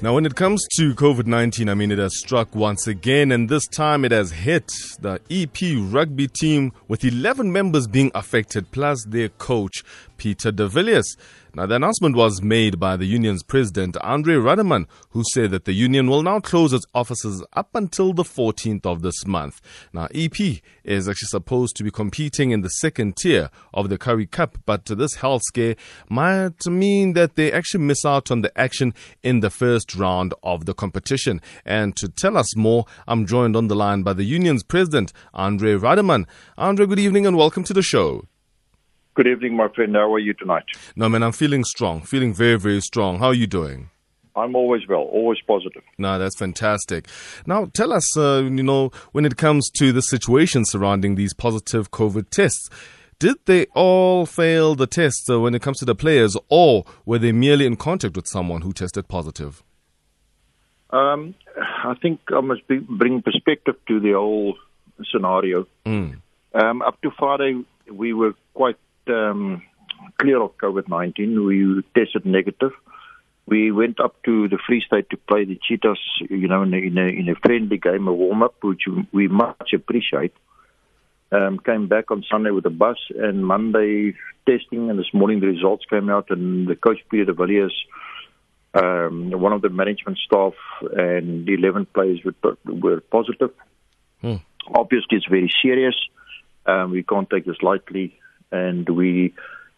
Now, when it comes to COVID 19, I mean, it has struck once again, and this time it has hit the EP rugby team with 11 members being affected, plus their coach, Peter de Villiers. Now, the announcement was made by the union's president, Andre Rademan, who said that the union will now close its offices up until the 14th of this month. Now, EP is actually supposed to be competing in the second tier of the Currie Cup, but this health scare might mean that they actually miss out on the action in the first round of the competition. And to tell us more, I'm joined on the line by the union's president, Andre Rademan. Andre, good evening and welcome to the show. Good evening, my friend. How are you tonight? No, man, I'm feeling strong, feeling very, very strong. How are you doing? I'm always well, always positive. No, that's fantastic. Now, tell us, uh, you know, when it comes to the situation surrounding these positive COVID tests, did they all fail the tests uh, when it comes to the players, or were they merely in contact with someone who tested positive? Um, I think I must be, bring perspective to the whole scenario. Mm. Um, up to Friday, we were quite um, clear of COVID 19. We tested negative. We went up to the Free State to play the Cheetahs, you know, in a, in a, in a friendly game, a warm up, which we much appreciate. Um, came back on Sunday with a bus, and Monday testing, and this morning the results came out, and the coach Peter de Villiers, um, one of the management staff, and the 11 players were, were positive. Hmm. Obviously, it's very serious. Um, we can't take this lightly and we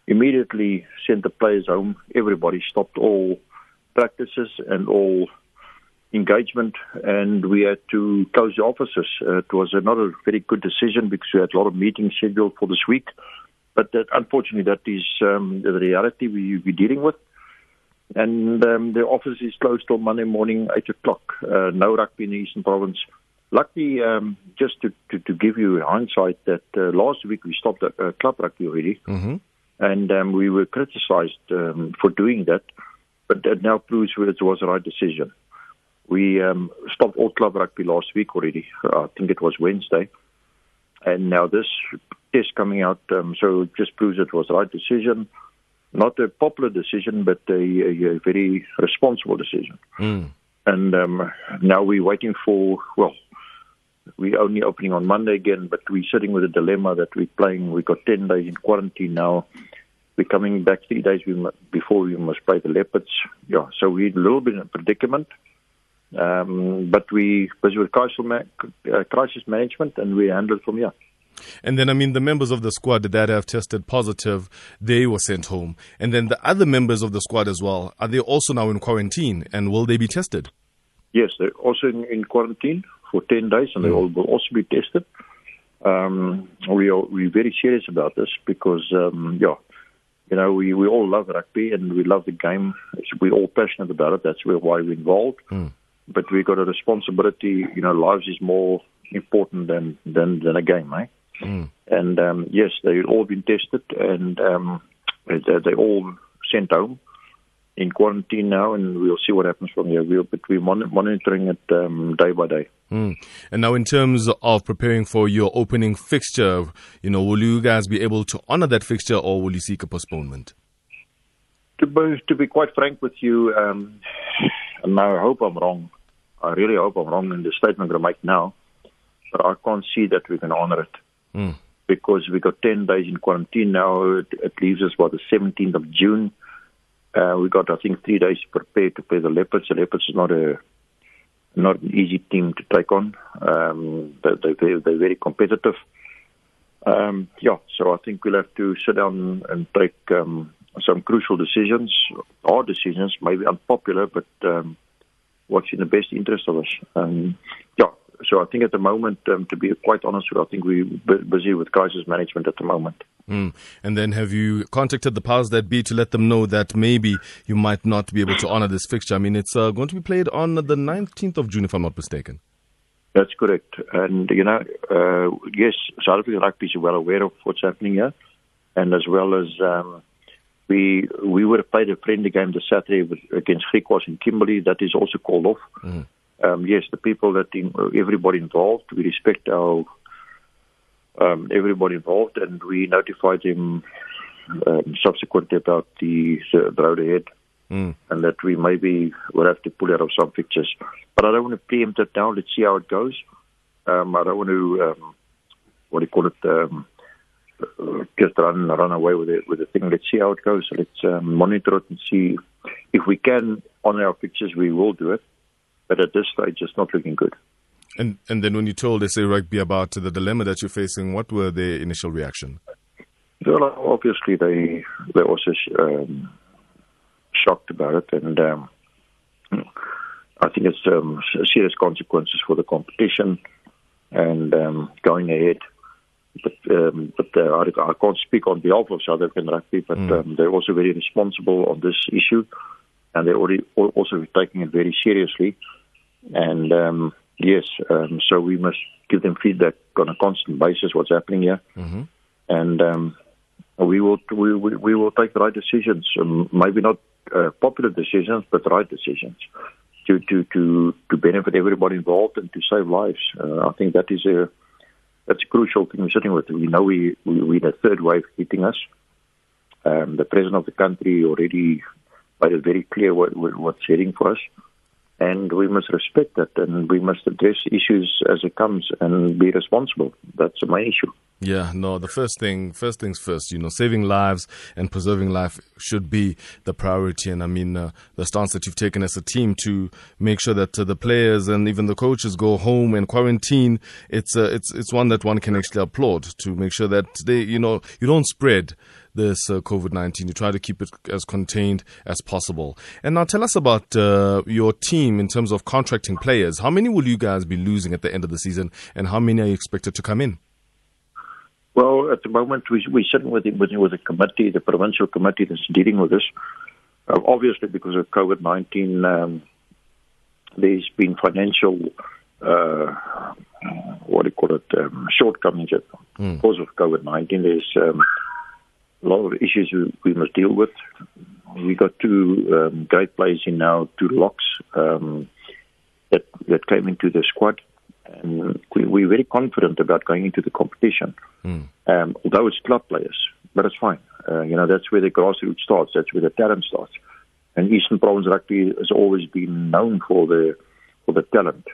immediately sent the players home. Everybody stopped all practices and all engagement, and we had to close the offices. Uh, it was not a very good decision because we had a lot of meetings scheduled for this week. But that, unfortunately, that is um, the reality we, we're dealing with. And um, the office is closed till Monday morning, 8 o'clock. Uh, no rugby in the Eastern Province. Luckily, um, just to, to, to, give you hindsight, that uh, last week we stopped uh, club rugby already, mm-hmm. and um, we were criticised um, for doing that, but that now proves that it was the right decision. We um, stopped all club rugby last week already. I think it was Wednesday, and now this test coming out, um, so it just proves it was the right decision. Not a popular decision, but a, a, a very responsible decision. Mm. And um, now we're waiting for well we're only opening on Monday again, but we're sitting with a dilemma that we're playing. We've got 10 days in quarantine now. We're coming back three days before we must play the Leopards. Yeah, so we're a little bit in a predicament. Um, but we busy with crisis, uh, crisis management and we handle it from here. And then, I mean, the members of the squad that have tested positive, they were sent home. And then the other members of the squad as well, are they also now in quarantine and will they be tested? Yes, they're also in, in quarantine for 10 days, and they all will also be tested. Um, we are we're very serious about this because, um, yeah, you know, we, we all love rugby and we love the game. We're all passionate about it. That's why we're involved. Mm. But we've got a responsibility. You know, lives is more important than than, than a game, eh? Mm. And um, yes, they've all been tested and um, they, they all sent home in quarantine now, and we'll see what happens from here. We'll be monitoring it um, day by day. Mm. And now, in terms of preparing for your opening fixture, you know, will you guys be able to honor that fixture, or will you seek a postponement? To be, to be quite frank with you, um, and I hope I'm wrong. I really hope I'm wrong in the statement I make now, but I can't see that we can honor it. Mm. Because we got 10 days in quarantine now. It, it leaves us by the 17th of June uh, we got, I think, three days prepared to play the Leopards. The Leopards is not a not an easy team to take on. Um, they, they, they're very competitive. Um, yeah, so I think we'll have to sit down and take um, some crucial decisions, hard decisions, maybe unpopular, but um, what's in the best interest of us. Um, yeah, so I think at the moment, um, to be quite honest, I think we're busy with crisis management at the moment. Mm. And then have you contacted the powers that be to let them know that maybe you might not be able to honor this fixture? I mean, it's uh, going to be played on the 19th of June, if I'm not mistaken. That's correct. And, you know, uh, yes, South African rugby is well aware of what's happening here. And as well as um, we we would have played a friendly game this Saturday with, against Griquas in Kimberley. That is also called off. Mm. Um, yes, the people that in, everybody involved, we respect our um, everybody involved, and we notified them um, subsequently about the, the road ahead. mm. and that we maybe will have to pull out of some fixtures. But I don't want to preempt it now. Let's see how it goes. Um, I don't want to, um, what do you call it, um, just run run away with it with the thing. Let's see how it goes. Let's um, monitor it and see if we can honor our fixtures. We will do it, but at this stage, it's not looking good. And and then when you told SA Rugby about the dilemma that you're facing, what were their initial reaction? Well, obviously they they also um, shocked about it, and um, I think it's um, serious consequences for the competition and um, going ahead. But um, but uh, I, I, can't speak on behalf of South African rugby, but mm. um, they're also very responsible on this issue, and they're already also taking it very seriously. And um, yes, um, so we must give them feedback on a constant basis. What's happening here, mm-hmm. and um, we will we, we will take the right decisions. Um, maybe not uh, popular decisions, but the right decisions to to to to benefit everybody involved and to save lives. Uh, I think that is a that's a crucial thing we're sitting with. We know we, we we're the third wave hitting us. Um, the president of the country already made it very clear what, what's heading for us, and we must respect that, and we must address issues as it comes and be responsible. That's my issue. Yeah, no, the first thing, first things first, you know, saving lives and preserving life should be the priority. And I mean, uh, the stance that you've taken as a team to make sure that uh, the players and even the coaches go home and quarantine, it's, uh, it's, it's one that one can actually applaud to make sure that they, you know, you don't spread this uh, COVID 19. You try to keep it as contained as possible. And now tell us about uh, your team in terms of contracting players. How many will you guys be losing at the end of the season and how many are you expected to come in? Well, at the moment, we, we're sitting with, with, with a committee, the provincial committee that's dealing with this. Uh, obviously, because of COVID 19, um, there's been financial, uh, what do you call it, um, shortcomings mm. because of COVID 19. There's um, a lot of issues we, must deal with. We got two um, great players in now, two locks um, that, that came into the squad and we, we're very confident about going into the competition. Mm. Um, although it's club players, but it's fine. Uh, you know, that's where the grassroots starts. That's where the talent starts. And Eastern Province Rugby has always been known for the for the talent.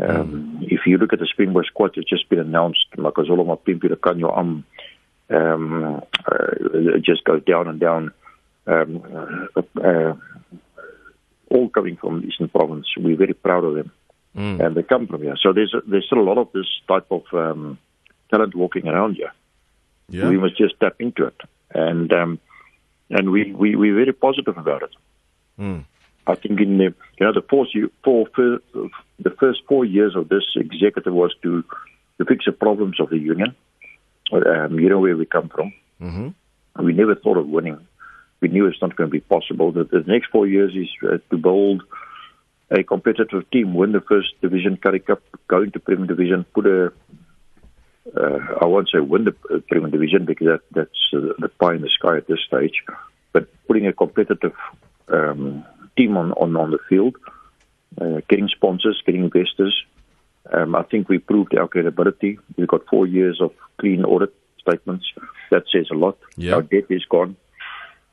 Um, mm. If you look at the Springbok squad, it's just been announced. Makazole Mapimpi, Kanyo Am, um, uh, it just goes down and down. Um, uh, uh, all coming from Eastern Province. We're very proud of them mm. and they come from here. So there's a, there's still a lot of this type of um, talent walking around here. Yeah. We must just tap into it, and um, and we, we we're very positive about it. Mm. I think in the you know the four, four, the first four years of this executive was to to fix the problems of the union. Um, you know where we come from. Mm-hmm. We never thought of winning. We knew it's not going to be possible. The, the next four years is uh, to build a competitive team win the first division Currie Cup, go into Premier Division, put a uh, I won't say win the uh, Premier Division because that, that's uh, the pie in the sky at this stage, but putting a competitive um, team on, on, on the field, uh, getting sponsors, getting investors. Um, I think we proved our credibility. We've got four years of clean audit statements. That says a lot. Yep. Our debt is gone.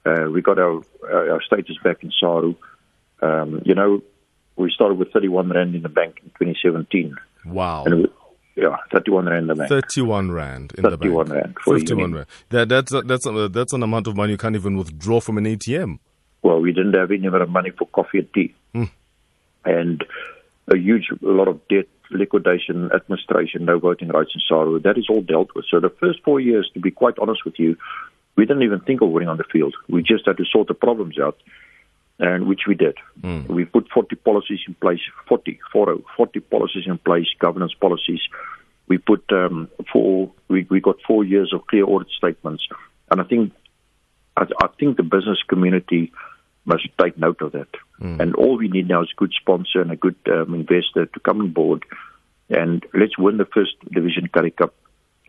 Uh, we got our, our status back in SARU. Um, you know, we started with 31 Rand in the bank in 2017. Wow. And we, yeah, 31 Rand in the bank. 31 Rand in 31 the bank. Rand. 51 Rand. That, that's, a, that's, a, that's an amount of money you can't even withdraw from an ATM. Well, we didn't have any amount of money for coffee and tea. Mm. And a huge a lot of debt, liquidation, administration, no voting rights in SARU. That is all dealt with. So the first four years, to be quite honest with you, we didn't even think of winning on the field. We just had to sort the problems out and which we did. Mm. We put 40 policies in place, 40, 40, 40 policies in place, governance policies. We put um, four, we, we got four years of clear audit statements, and I think, I, I think the business community must take note of that. Mm. And all we need now is a good sponsor and a good um, investor to come on board, and let's win the first division Currie Cup.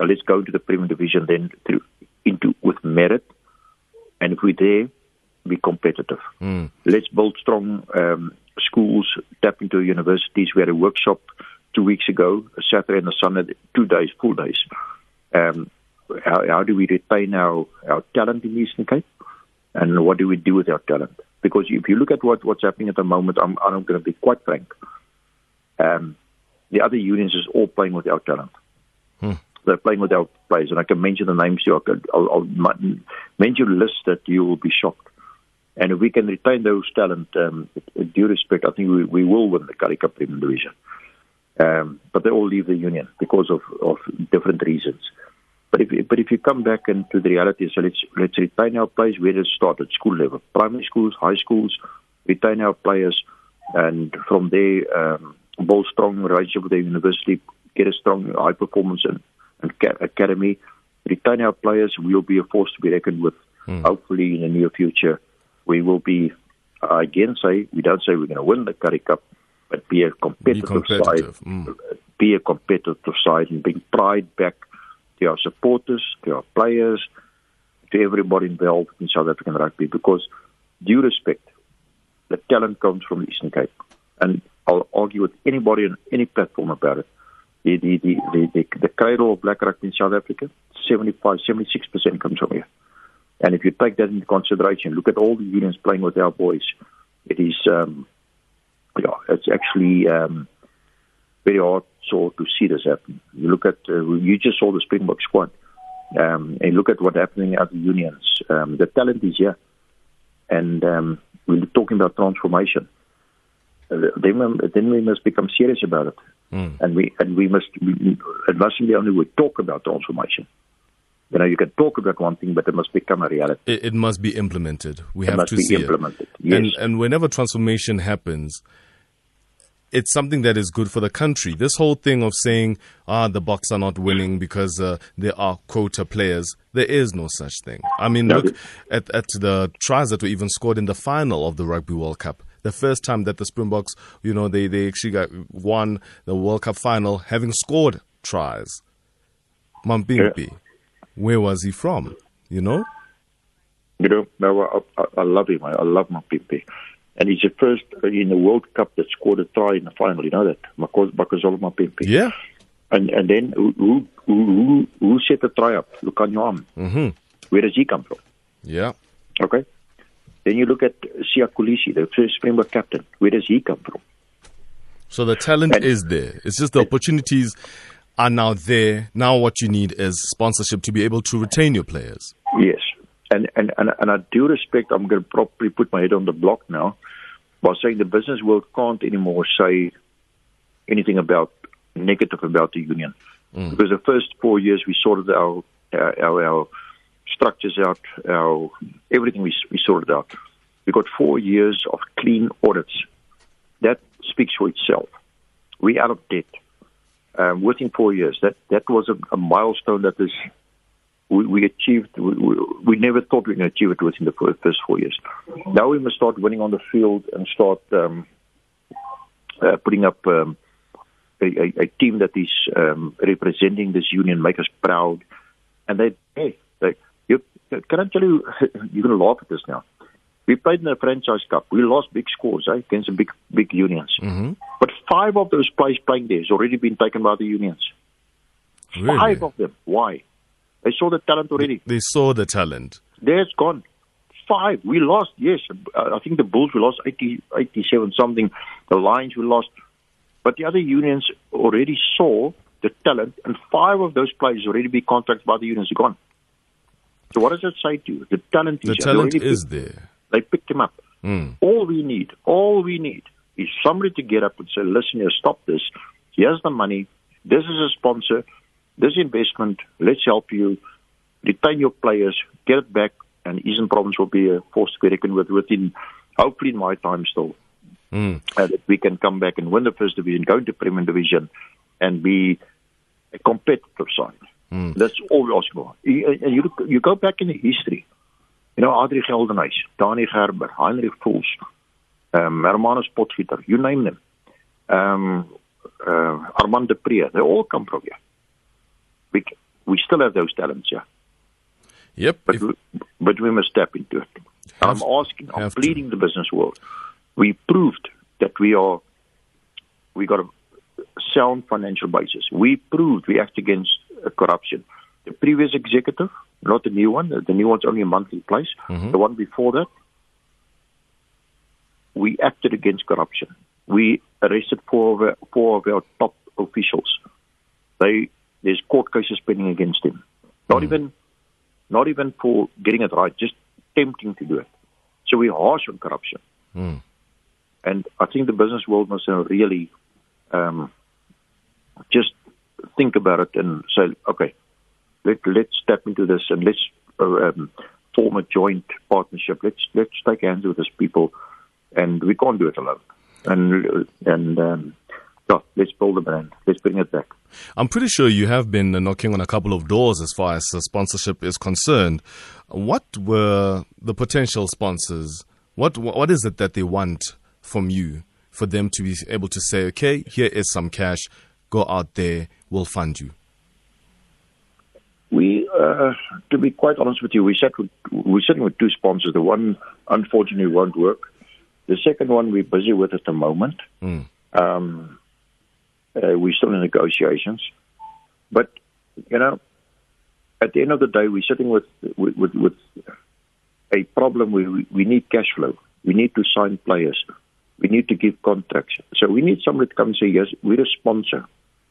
Let's go into the Premier Division then through, into with merit, and if we're there be competitive. Mm. Let's build strong um, schools, tap into universities. We had a workshop two weeks ago, a Saturday and a Sunday, two days, full days. Um, how, how, do we retain our, our talent in Eastern Cape? And what do we do with our talent? Because if you look at what, what's happening at the moment, I'm, I'm going to be quite frank. Um, the other unions is all playing with our talent. Hmm. They're playing with our players, and I can mention the names here. I'll, I'll, mention a list that you will be shocked. And if we can retain those talent, um, with due respect, I think we, we will win the Currie Cup Premium Division. Um, but they all leave the union because of, of different reasons. But if but if you come back into the reality, so let's let's retain our players where it started, school level, primary schools, high schools, retain our players, and from there um, build strong relationship with the university, get a strong high performance and, and academy, retain our players. We'll be a force to be reckoned with. Mm. Hopefully, in the near future, we will be. Uh, again, say we don't say we're going to win the Currie Cup, but be a competitive, be competitive. side. Mm. Be a competitive side and bring pride back to our supporters, to our players, to everybody involved in South African rugby. Because, due respect, the talent comes from the Eastern Cape, and I'll argue with anybody on any platform about it. The the the the, the, the cradle of black rugby in South Africa, 75, 76 percent comes from here. And if you take that into consideration, look at all the unions playing with our boys. It is, um, yeah, it's actually um, very hard so to see this happen. You look at, uh, you just saw the Springbok squad, um, and look at what's happening at the unions. Um, the talent is here, and um, we're talking about transformation. Uh, then, then we must become serious about it, mm. and we and we must. We, it mustn't be only we talk about transformation. You know, you can talk about one thing, but it must become a reality. It, it must be implemented. We it have to see implemented. it. Yes. And, and whenever transformation happens, it's something that is good for the country. This whole thing of saying, ah, the Boks are not winning because uh, there are quota players, there is no such thing. I mean, no. look at, at the tries that were even scored in the final of the Rugby World Cup. The first time that the Springboks, you know, they, they actually got won the World Cup final having scored tries. Mapimpi, yeah. where was he from? You know? You know, no, I, I, love him. I, love Mapimpi. And he's the first in the World Cup that scored a try in the final. You know that? Makazole Mapimpi. Yeah. And and then who who who, who set the try up? Lukhanyo Am. Mm-hmm. Where does he come from? Yeah. Okay. Then you look at Siya Kolisi, the first Springbok captain. Where does he come from? So the talent and, is there. It's just the opportunities are now there. Now what you need is sponsorship to be able to retain your players. Yes and, and, and, and I do respect, I'm going to probably put my head on the block now by saying the business world can't anymore say anything about negative about the union. Mm. Because the first four years we sorted our, our, our structures out, our everything we, we sorted out. We got four years of clean audits. That speaks for itself. We out of debt um, within four years. That that was a, a milestone that is we, we achieved, we, we, never thought we could achieve it within the first four years. Now we must start winning on the field and start um, uh, putting up um, a, a, a, team that is um, representing this union, make us proud. And they, hey, they, you, can I tell you, you're going to laugh at this now. We played in the franchise cup. We lost big scores eh, against the big big unions. Mm-hmm. But five of those players playing there has already been taken by the unions. Really? Five of them. Why? They saw the talent already. They saw the talent. There's gone. Five. We lost, yes. I think the Bulls, we lost 80, 87 something. The Lions, we lost. But the other unions already saw the talent, and five of those players already be contracted by the unions are gone. So what does that say to you? The talent the is talent is there. They picked him up. Mm. All we need, all we need is somebody to get up and say, listen here, stop this. Here's the money. This is a sponsor this investment, let's help you retain your players, get it back, and Eastern Province will be a force to be reckoned with within, hopefully, in my time still. Mm. Uh, that we can come back and win the first division, go into Premier Division, and be a competitive side. Mm. That's all we ask for. You, you, you go back in the history. You know, Adri Geldenhuys, Dani Gerber, Heinrich Voels, um, Hermanus Potgieter, you name them. Um, uh, Armand de Pre, they all come from here we we still have those talents, yeah. Yep. But we, but we must step into it. I'm asking, I'm pleading to. the business world. We proved that we are we got a sound financial basis. We proved we act against uh, corruption. The previous executive, not the new one, the new one's only a month in place. Mm-hmm. The one before that, we acted against corruption. We arrested four of our, four of our top officials. They there's court cases pending against him. Not mm. even not even for getting it right, just attempting to do it. So we're harsh on corruption. Mm. And I think the business world must really um, just think about it and say, okay, let, let's step into this and let's uh, um, form a joint partnership. Let's let's take hands with these people, and we can't do it alone. And and um, yeah, let's build a brand. Let's bring it back. I'm pretty sure you have been knocking on a couple of doors as far as sponsorship is concerned. What were the potential sponsors? What what is it that they want from you for them to be able to say, okay, here is some cash, go out there, we'll fund you? We, uh, to be quite honest with you, we sat with, we're sitting with two sponsors. The one, unfortunately, won't work. The second one we're busy with at the moment. Mm. Um, uh, we're still in negotiations. But, you know, at the end of the day, we're sitting with, with, with, with a problem we, we need cash flow. We need to sign players. We need to give contracts. So we need somebody to come and say, yes, we're a sponsor.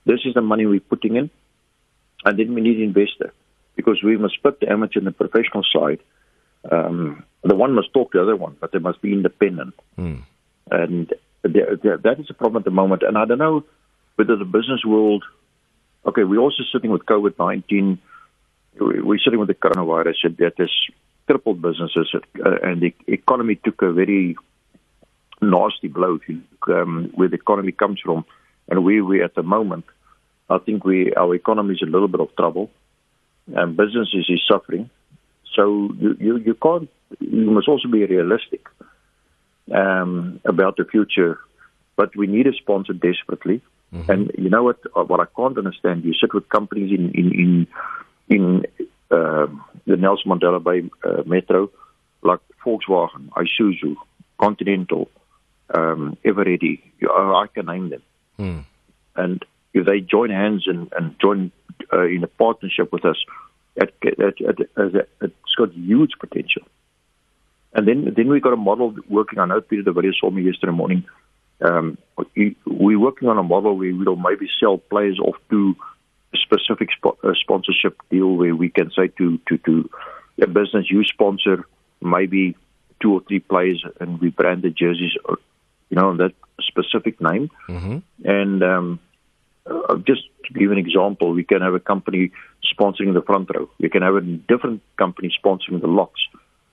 This is the money we're putting in. And then we need an investor because we must put the amateur and the professional side. Um, the one must talk to the other one, but they must be independent. Mm. And that is a problem at the moment. And I don't know whether the business world, okay, we're also sitting with COVID 19. We're sitting with the coronavirus that has crippled businesses, uh, and the economy took a very nasty blow if you look, um, where the economy comes from and where we're at the moment. I think we our economy is a little bit of trouble, and businesses is suffering. So you you, you can't. You must also be realistic um, about the future. But we need a sponsor desperately. Mm-hmm. And you know what? What I can't understand. You sit with companies in in in, in uh, the Nelson Mandela Bay uh, Metro, like Volkswagen, Isuzu, Continental, um, Eveready. I can name them. Mm. And if they join hands and, and join uh, in a partnership with us, it, it, it, it's got huge potential. And then then we got a model working. I know Peter de Villiers saw me yesterday morning. Um, we're working on a model where we'll maybe sell players off to a specific sp- a sponsorship deal where we can say to, to, to a business, you sponsor maybe two or three players and we brand the jerseys, uh, you know, that specific name. Mm-hmm. And um, uh, just to give an example, we can have a company sponsoring the front row. We can have a different company sponsoring the locks.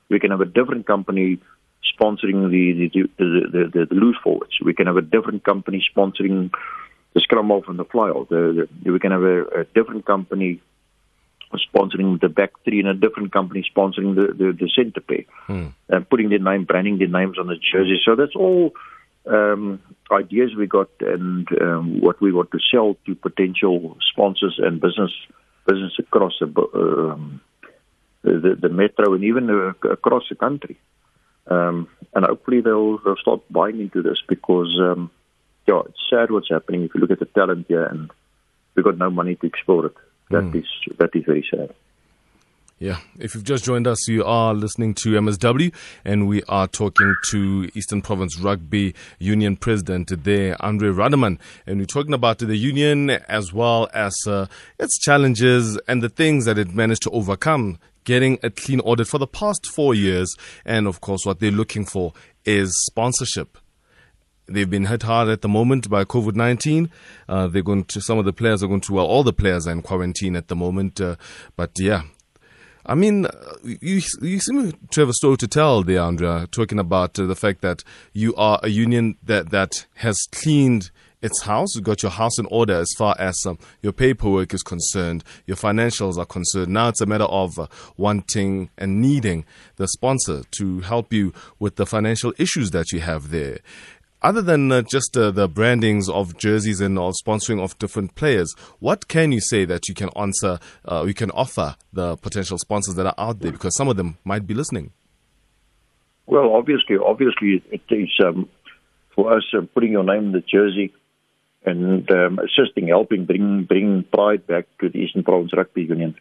We can have a different company sponsoring the the, the, the, the loose forwards. We can have a different company sponsoring the scrum off and the fly off. The, the, we can have a, a, different company sponsoring the back three and a different company sponsoring the, the, the center pair hmm. and putting their name, branding their names on the jersey. So that's all um, ideas we got and um, what we want to sell to potential sponsors and business business across the um, the, the, metro and even uh, across the country. Um, and hopefully they'll, they'll start buying into this because um, yeah, it's sad what's happening. If you look at the talent here, and we've got no money to explore it. That mm. is that is very sad. Yeah, if you've just joined us, you are listening to MSW, and we are talking to Eastern Province Rugby Union President there, Andre Rademan, and we're talking about the union as well as uh, its challenges and the things that it managed to overcome, getting a clean audit for the past four years, and of course, what they're looking for is sponsorship. They've been hit hard at the moment by COVID 19. Uh, they're going to, some of the players are going to, well, all the players are in quarantine at the moment. Uh, but yeah, I mean, you you seem to have a story to tell, Andrea, talking about uh, the fact that you are a union that, that has cleaned its house, You've got your house in order as far as um, your paperwork is concerned, your financials are concerned. Now it's a matter of uh, wanting and needing the sponsor to help you with the financial issues that you have there other than uh, just uh, the brandings of jerseys and of sponsoring of different players, what can you say that you can answer, uh, you can offer the potential sponsors that are out there? Because some of them might be listening. Well, obviously, obviously, it is um, for us uh, putting your name in the jersey and um, assisting, helping bring bring pride back to the Eastern Province Rugby Union.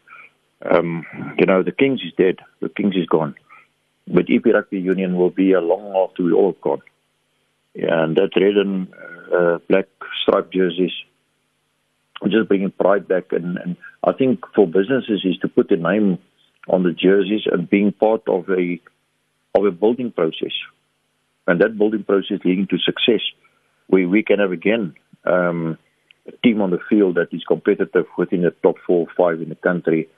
Um, you know, the Kings is dead. The Kings is gone. But EP Rugby Union will be a long after we all have gone. and that red and uh, black striped jerseys just bringing pride back. And, and I think for businesses is to put the name on the jerseys and being part of a of a building process, and that building process leading to success. We we can have again um, a team on the field that is competitive within the top four or five in the country,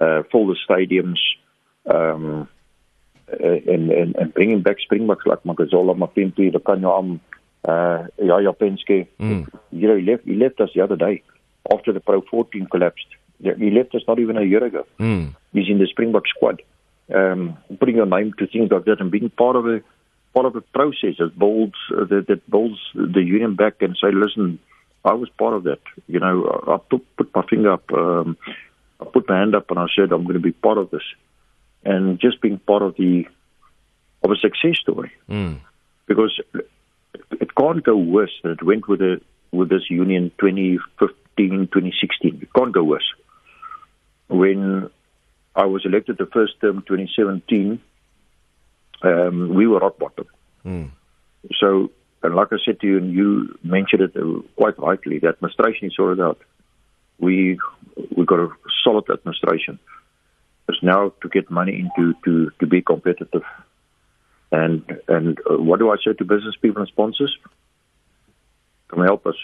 uh, fill the stadiums. Um, en en en bringing back Springboks like Magazola, Mapimpi, the Kanyam, uh, Yaya Penxe. Mm. You know, he left, he left us the other day after the Pro 14 collapsed. He left us not even a year ago. Mm. He's in the Springbok squad. Um, putting your name to things like that and being part of a part of the process that builds uh, that, that builds the union back and say, listen, I was part of that. You know, I put, put my finger up, um, I put my hand up, and I said, I'm going to be part of this, and just being part of the of a success story, mm. because it, it can't go worse than it went with the with this union 2015 2016. It can't go worse. When I was elected the first term, 2017, um, we were rock bottom. Mm. So, and like I said to you, and you mentioned it uh, quite rightly, the administration is sorted out. We we got a solid administration. It's now to get money into to to be competitive. And and uh, what do I say to business people and sponsors? Come help us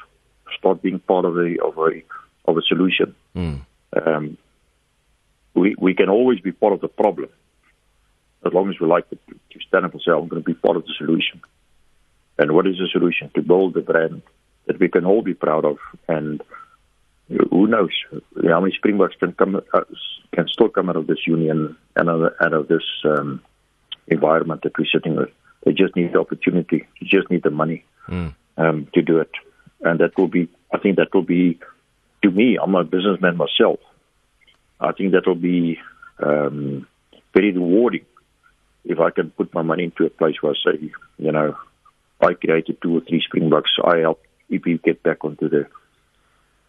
start being part of a of a of a solution. Mm. Um, we we can always be part of the problem as long as we like to, to stand up and say, "I'm going to be part of the solution." And what is the solution? To build a brand that we can all be proud of, and who knows how many Springboks can come uh, can still come out of this union and out of this um, environment that we're sitting with. They just need the opportunity. They just need the money mm. um, to do it and that will be. I think that will be to me. I'm a businessman myself. I think that will be um, very rewarding if I can put my money into a place where I say, you know, I created two or three Springboks. I helped EP get back onto the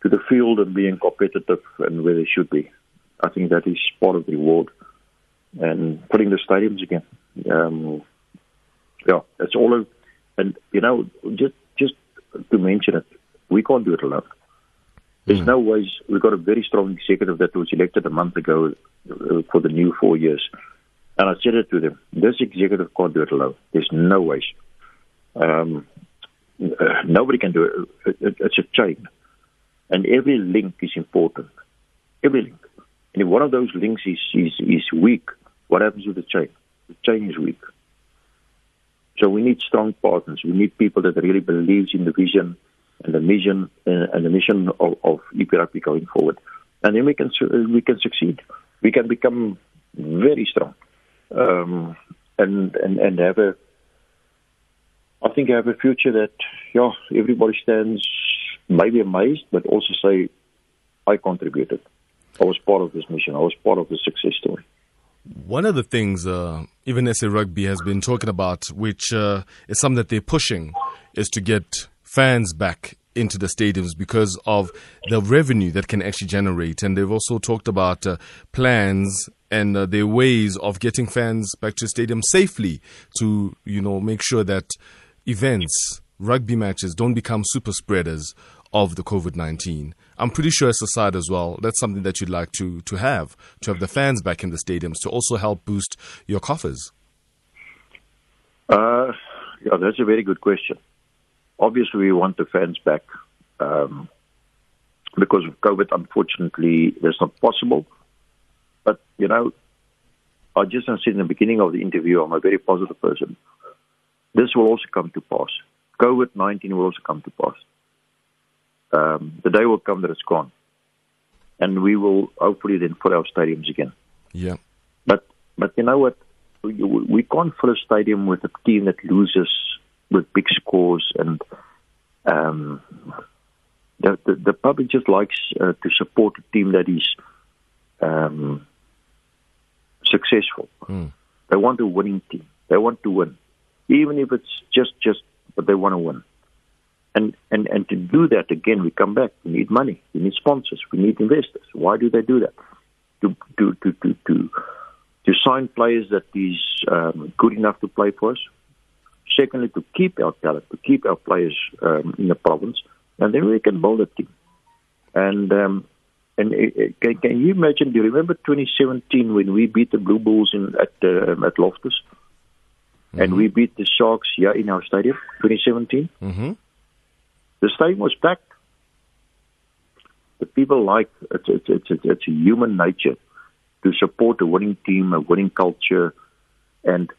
to the field and being competitive and where they should be. I think that is part of the reward. And putting the stadiums again. Um, yeah, it's all. A, and you know, just just to mention it. We can't do it alone. There's mm. no ways. We've got a very strong executive that was elected a month ago uh, for the new four years. And I said it to them. This executive can't do it alone. There's no ways. Um, uh, nobody can do it. it. It's a chain. And every link is important. Every link. And if one of those links is, is, is weak, what happens with the chain? The chain is weak. So we need strong partners. We need people that really believes in the vision and the mission uh, and the mission of, of EP Rugby going forward. And then we can we can succeed. We can become very strong, um, and and and have a. I think have a future that yeah everybody stands maybe amazed, but also say, I contributed. I was part of this mission. I was part of the success story. One of the things uh, even SA Rugby has been talking about, which uh, is something that they're pushing, is to get fans back into the stadiums because of the revenue that can actually generate. And they've also talked about uh, plans and uh, their ways of getting fans back to stadium safely to, you know, make sure that events, rugby matches don't become super spreaders of the COVID 19. I'm pretty sure as a side as well, that's something that you'd like to, to have, to have the fans back in the stadiums to also help boost your coffers. Uh, yeah, that's a very good question. Obviously, we want the fans back um, because of COVID. Unfortunately, that's not possible. But you know, I just said in the beginning of the interview, I'm a very positive person. This will also come to pass. COVID 19 will also come to pass um, the day will come that it's gone, and we will hopefully then fill our stadiums again. Yeah. But but you know what? We, we can't fill a stadium with a team that loses with big scores, and um, the, the, the public just likes uh, to support a team that is um, successful. Mm. They want a winning team. They want to win, even if it's just just, but they want to win. And, and, and to do that, again, we come back. We need money. We need sponsors. We need investors. Why do they do that? To, to, to, to, to, to sign players that is um, good enough to play for us, Secondly, to keep our talent, to keep our players um, in the province, and then we can build a team. And um, and uh, can, can you imagine? Do you remember 2017 when we beat the Blue Bulls in at uh, at Loftus, mm-hmm. and we beat the Sharks here in our stadium? 2017. Mm-hmm. The stadium was packed. The people like it's it's it's, it's a human nature to support a winning team, a winning culture, and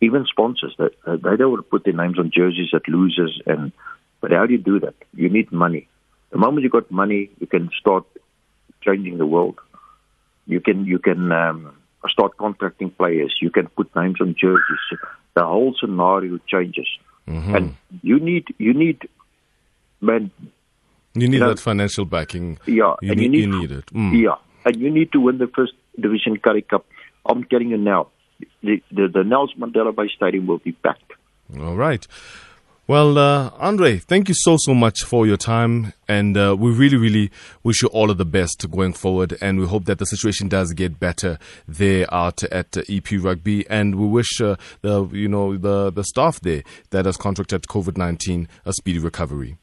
even sponsors that they don't want to put their names on jerseys that loses. And but how do you do that? You need money. The moment you got money, you can start changing the world. You can you can um, start contracting players. You can put names on jerseys. The whole scenario changes, mm-hmm. and you need you need man. You need you know, that financial backing. Yeah, you, need, you, need, you need it. Mm. Yeah, and you need to win the first division Currie Cup. I'm telling you now, the the, the Nelson Mandela Bay Stadium will be packed. All right. Well, uh, Andre, thank you so, so much for your time. And uh, we really, really wish you all of the best going forward. And we hope that the situation does get better there out at uh, EP Rugby. And we wish uh, the, you know, the, the staff there that has contracted COVID-19 a speedy recovery.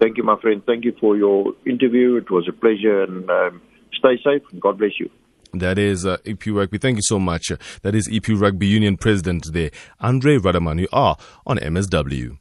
Thank you, my friend. Thank you for your interview. It was a pleasure. And um, stay safe. And God bless you. That is uh, EP Rugby. Thank you so much. That is EP Rugby Union President there, Andre Rademan. You are on MSW.